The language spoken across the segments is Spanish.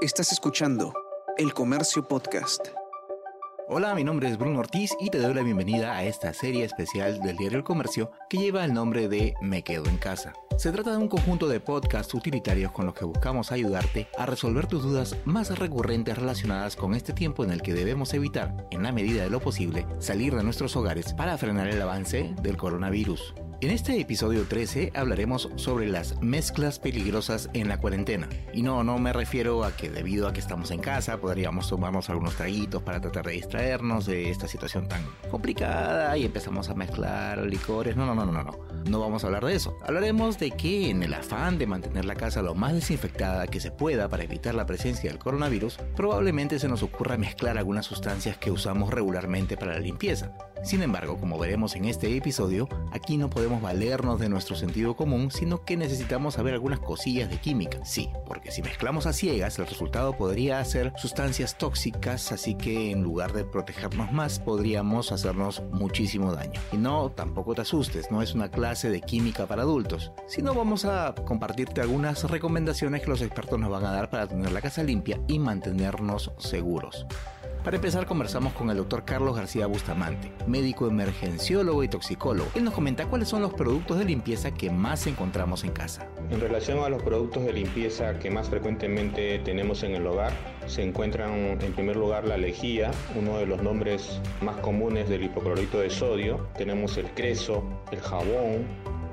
Estás escuchando El Comercio Podcast. Hola, mi nombre es Bruno Ortiz y te doy la bienvenida a esta serie especial del diario El Comercio que lleva el nombre de Me Quedo en Casa. Se trata de un conjunto de podcasts utilitarios con los que buscamos ayudarte a resolver tus dudas más recurrentes relacionadas con este tiempo en el que debemos evitar, en la medida de lo posible, salir de nuestros hogares para frenar el avance del coronavirus. En este episodio 13 hablaremos sobre las mezclas peligrosas en la cuarentena. Y no, no me refiero a que debido a que estamos en casa podríamos tomarnos algunos traguitos para tratar de distraernos de esta situación tan complicada y empezamos a mezclar licores. No, no, no, no, no. No vamos a hablar de eso. Hablaremos de que en el afán de mantener la casa lo más desinfectada que se pueda para evitar la presencia del coronavirus, probablemente se nos ocurra mezclar algunas sustancias que usamos regularmente para la limpieza. Sin embargo, como veremos en este episodio, aquí no podemos valernos de nuestro sentido común, sino que necesitamos saber algunas cosillas de química. Sí, porque si mezclamos a ciegas, el resultado podría ser sustancias tóxicas, así que en lugar de protegernos más, podríamos hacernos muchísimo daño. Y no, tampoco te asustes, no es una clase de química para adultos, sino vamos a compartirte algunas recomendaciones que los expertos nos van a dar para tener la casa limpia y mantenernos seguros. Para empezar conversamos con el doctor Carlos García Bustamante, médico emergenciólogo y toxicólogo. Él nos comenta cuáles son los productos de limpieza que más encontramos en casa. En relación a los productos de limpieza que más frecuentemente tenemos en el hogar, se encuentran en primer lugar la lejía, uno de los nombres más comunes del hipoclorito de sodio. Tenemos el creso, el jabón,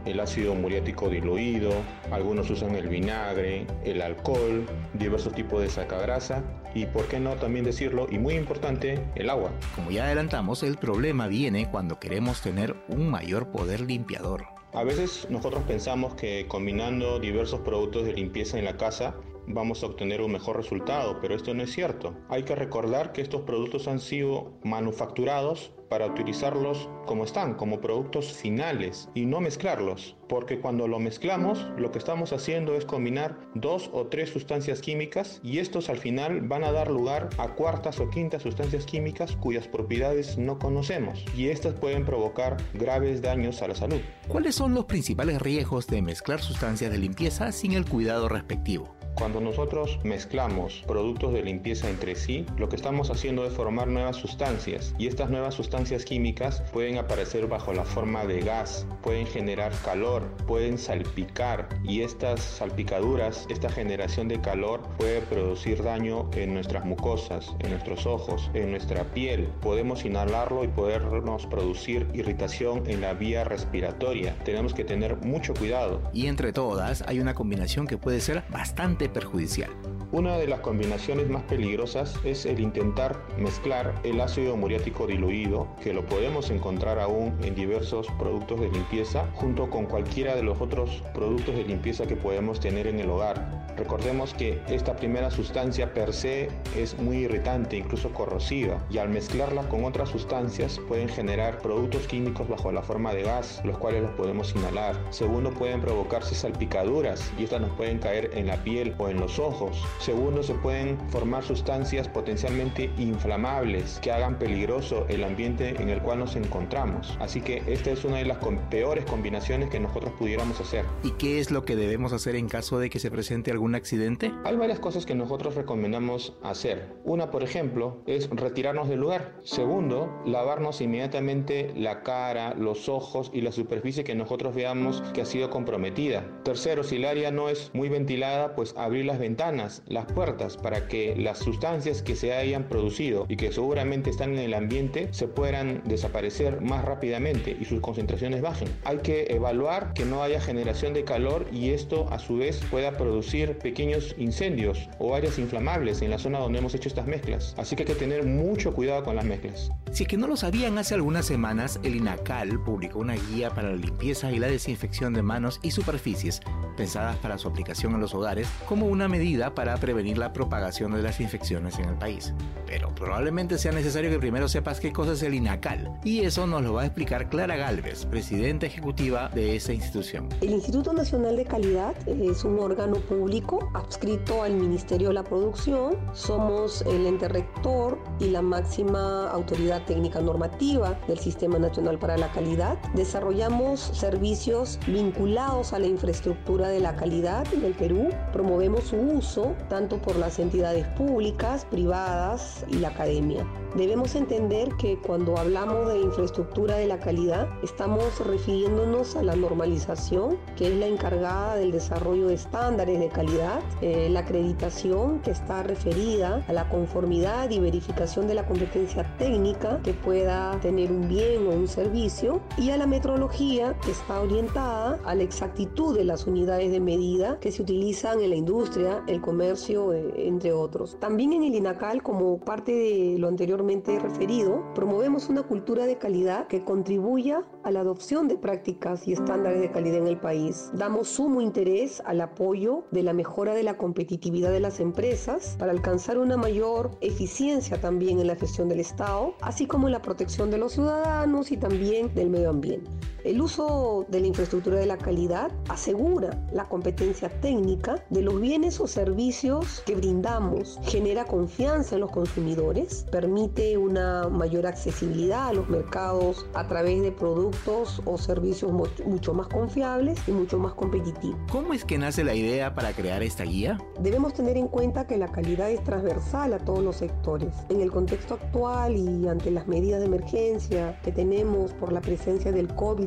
el ácido muriático diluido, algunos usan el vinagre, el alcohol, diversos tipos de sacagrasa y, por qué no también decirlo, y muy importante, el agua. Como ya adelantamos, el problema viene cuando queremos tener un mayor poder limpiador. A veces nosotros pensamos que combinando diversos productos de limpieza en la casa vamos a obtener un mejor resultado, pero esto no es cierto. Hay que recordar que estos productos han sido manufacturados para utilizarlos como están, como productos finales y no mezclarlos, porque cuando lo mezclamos lo que estamos haciendo es combinar dos o tres sustancias químicas y estos al final van a dar lugar a cuartas o quintas sustancias químicas cuyas propiedades no conocemos y estas pueden provocar graves daños a la salud. ¿Cuáles son los principales riesgos de mezclar sustancias de limpieza sin el cuidado respectivo? Cuando nosotros mezclamos productos de limpieza entre sí, lo que estamos haciendo es formar nuevas sustancias y estas nuevas sustancias químicas pueden aparecer bajo la forma de gas, pueden generar calor, pueden salpicar y estas salpicaduras, esta generación de calor puede producir daño en nuestras mucosas, en nuestros ojos, en nuestra piel. Podemos inhalarlo y podernos producir irritación en la vía respiratoria. Tenemos que tener mucho cuidado. Y entre todas hay una combinación que puede ser bastante perjudicial. Una de las combinaciones más peligrosas es el intentar mezclar el ácido muriático diluido, que lo podemos encontrar aún en diversos productos de limpieza, junto con cualquiera de los otros productos de limpieza que podemos tener en el hogar. Recordemos que esta primera sustancia per se es muy irritante, incluso corrosiva, y al mezclarla con otras sustancias pueden generar productos químicos bajo la forma de gas, los cuales los podemos inhalar. Segundo, pueden provocarse salpicaduras y estas nos pueden caer en la piel o en los ojos. Segundo, se pueden formar sustancias potencialmente inflamables que hagan peligroso el ambiente en el cual nos encontramos. Así que esta es una de las peores combinaciones que nosotros pudiéramos hacer. ¿Y qué es lo que debemos hacer en caso de que se presente algún accidente? Hay varias cosas que nosotros recomendamos hacer. Una, por ejemplo, es retirarnos del lugar. Segundo, lavarnos inmediatamente la cara, los ojos y la superficie que nosotros veamos que ha sido comprometida. Tercero, si el área no es muy ventilada, pues abrir las ventanas, las puertas para que las sustancias que se hayan producido y que seguramente están en el ambiente se puedan desaparecer más rápidamente y sus concentraciones bajen. Hay que evaluar que no haya generación de calor y esto a su vez pueda producir pequeños incendios o áreas inflamables en la zona donde hemos hecho estas mezclas. Así que hay que tener mucho cuidado con las mezclas. Si es que no lo sabían, hace algunas semanas el INACAL publicó una guía para la limpieza y la desinfección de manos y superficies pensadas para su aplicación en los hogares como una medida para prevenir la propagación de las infecciones en el país. Pero probablemente sea necesario que primero sepas qué cosa es el INACAL, y eso nos lo va a explicar Clara Galvez, presidenta ejecutiva de esa institución. El Instituto Nacional de Calidad es un órgano público adscrito al Ministerio de la Producción. Somos el ente rector y la máxima autoridad técnica normativa del Sistema Nacional para la Calidad. Desarrollamos servicios vinculados a la infraestructura de la calidad en el Perú. Promovemos su uso tanto por las entidades públicas, privadas y la academia. Debemos entender que cuando hablamos de infraestructura de la calidad, estamos refiriéndonos a la normalización, que es la encargada del desarrollo de estándares de calidad, eh, la acreditación, que está referida a la conformidad y verificación de la competencia técnica que pueda tener un bien o un servicio, y a la metrología, que está orientada a la exactitud de las unidades de medida que se utilizan en la industria, el comercio, eh, entre otros. También en el INACAL, como parte de lo anterior referido, promovemos una cultura de calidad que contribuya a la adopción de prácticas y estándares de calidad en el país. Damos sumo interés al apoyo de la mejora de la competitividad de las empresas para alcanzar una mayor eficiencia también en la gestión del Estado, así como en la protección de los ciudadanos y también del medio ambiente. El uso de la infraestructura de la calidad asegura la competencia técnica de los bienes o servicios que brindamos, genera confianza en los consumidores, permite una mayor accesibilidad a los mercados a través de productos o servicios mucho más confiables y mucho más competitivos. ¿Cómo es que nace la idea para crear esta guía? Debemos tener en cuenta que la calidad es transversal a todos los sectores. En el contexto actual y ante las medidas de emergencia que tenemos por la presencia del COVID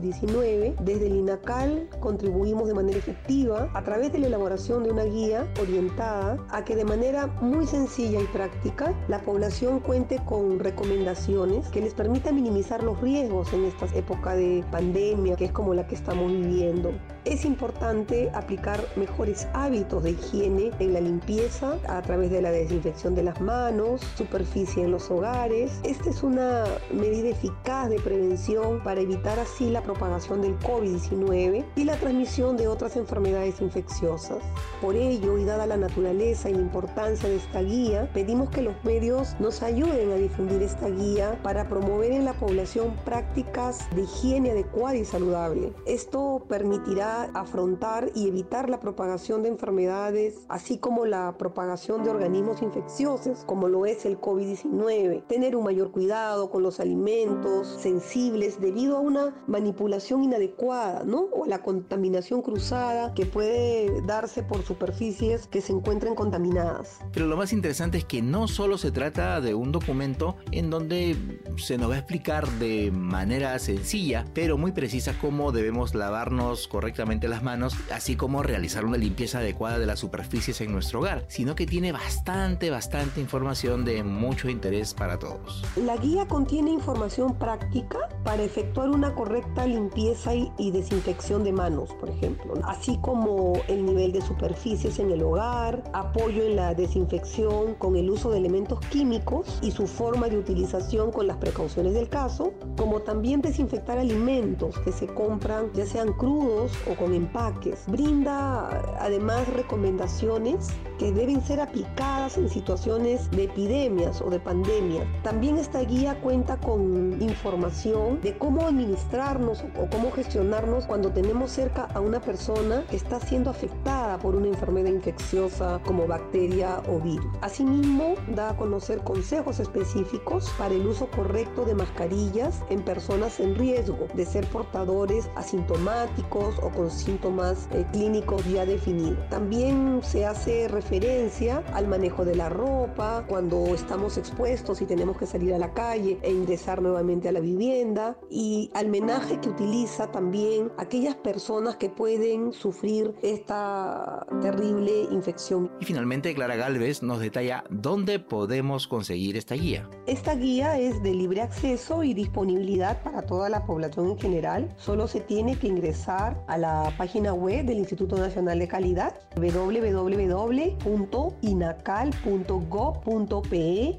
desde el INACAL contribuimos de manera efectiva a través de la elaboración de una guía orientada a que de manera muy sencilla y práctica la población cuente con recomendaciones que les permitan minimizar los riesgos en esta época de pandemia que es como la que estamos viviendo. Es importante aplicar mejores hábitos de higiene en la limpieza a través de la desinfección de las manos, superficie en los hogares. Esta es una medida eficaz de prevención para evitar así la propagación del COVID-19 y la transmisión de otras enfermedades infecciosas. Por ello, y dada la naturaleza y la importancia de esta guía, pedimos que los medios nos ayuden a difundir esta guía para promover en la población prácticas de higiene adecuada y saludable. Esto permitirá afrontar y evitar la propagación de enfermedades, así como la propagación de organismos infecciosos, como lo es el COVID-19. Tener un mayor cuidado con los alimentos sensibles debido a una manipulación inadecuada, ¿no? O a la contaminación cruzada que puede darse por superficies que se encuentren contaminadas. Pero lo más interesante es que no solo se trata de un documento en donde se nos va a explicar de manera sencilla, pero muy precisa cómo debemos lavarnos correctamente las manos, así como realizar una limpieza adecuada de las superficies en nuestro hogar, sino que tiene bastante, bastante información de mucho interés para todos. La guía contiene información práctica para efectuar una correcta limpieza y, desinfección de manos, por ejemplo, así como el nivel de superficies en el hogar, apoyo en la desinfección con el uso de elementos químicos y su forma de utilización con las precauciones del caso, como también desinfectar alimentos que se compran ya sean crudos o con empaques. Brinda además recomendaciones que deben ser aplicadas en situaciones de epidemias o de pandemia. También esta guía cuenta con información de cómo administrarnos o cómo gestionarnos cuando tenemos cerca a una persona que está siendo afectada por una enfermedad infecciosa como bacteria o virus. Asimismo, da a conocer consejos específicos para el uso correcto de mascarillas en personas en riesgo de ser portadores asintomáticos o con síntomas eh, clínicos ya definidos. También se hace referencia al manejo de la ropa cuando estamos expuestos y tenemos que salir a la calle e ingresar nuevamente a la vivienda y al menaje que utiliza también aquellas personas que pueden sufrir esta terrible infección. Y finalmente Clara Galvez nos detalla dónde podemos conseguir esta guía. Esta guía es de libre acceso y disponibilidad para toda la población en general. Solo se tiene que ingresar a la página web del Instituto Nacional de Calidad www.inacal.gov.pe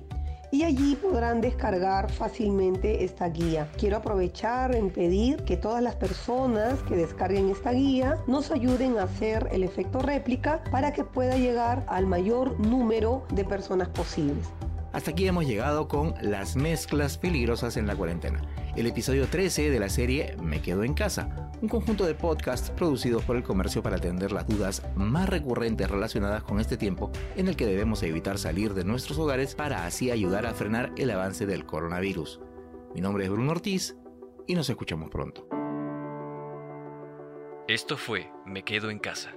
y allí podrán descargar fácilmente esta guía. Quiero aprovechar en pedir que todas las personas que descarguen esta guía nos ayuden a hacer el efecto réplica para que pueda llegar al mayor número de personas posibles. Hasta aquí hemos llegado con las mezclas peligrosas en la cuarentena, el episodio 13 de la serie Me quedo en casa un conjunto de podcasts producidos por el comercio para atender las dudas más recurrentes relacionadas con este tiempo en el que debemos evitar salir de nuestros hogares para así ayudar a frenar el avance del coronavirus. Mi nombre es Bruno Ortiz y nos escuchamos pronto. Esto fue Me Quedo en Casa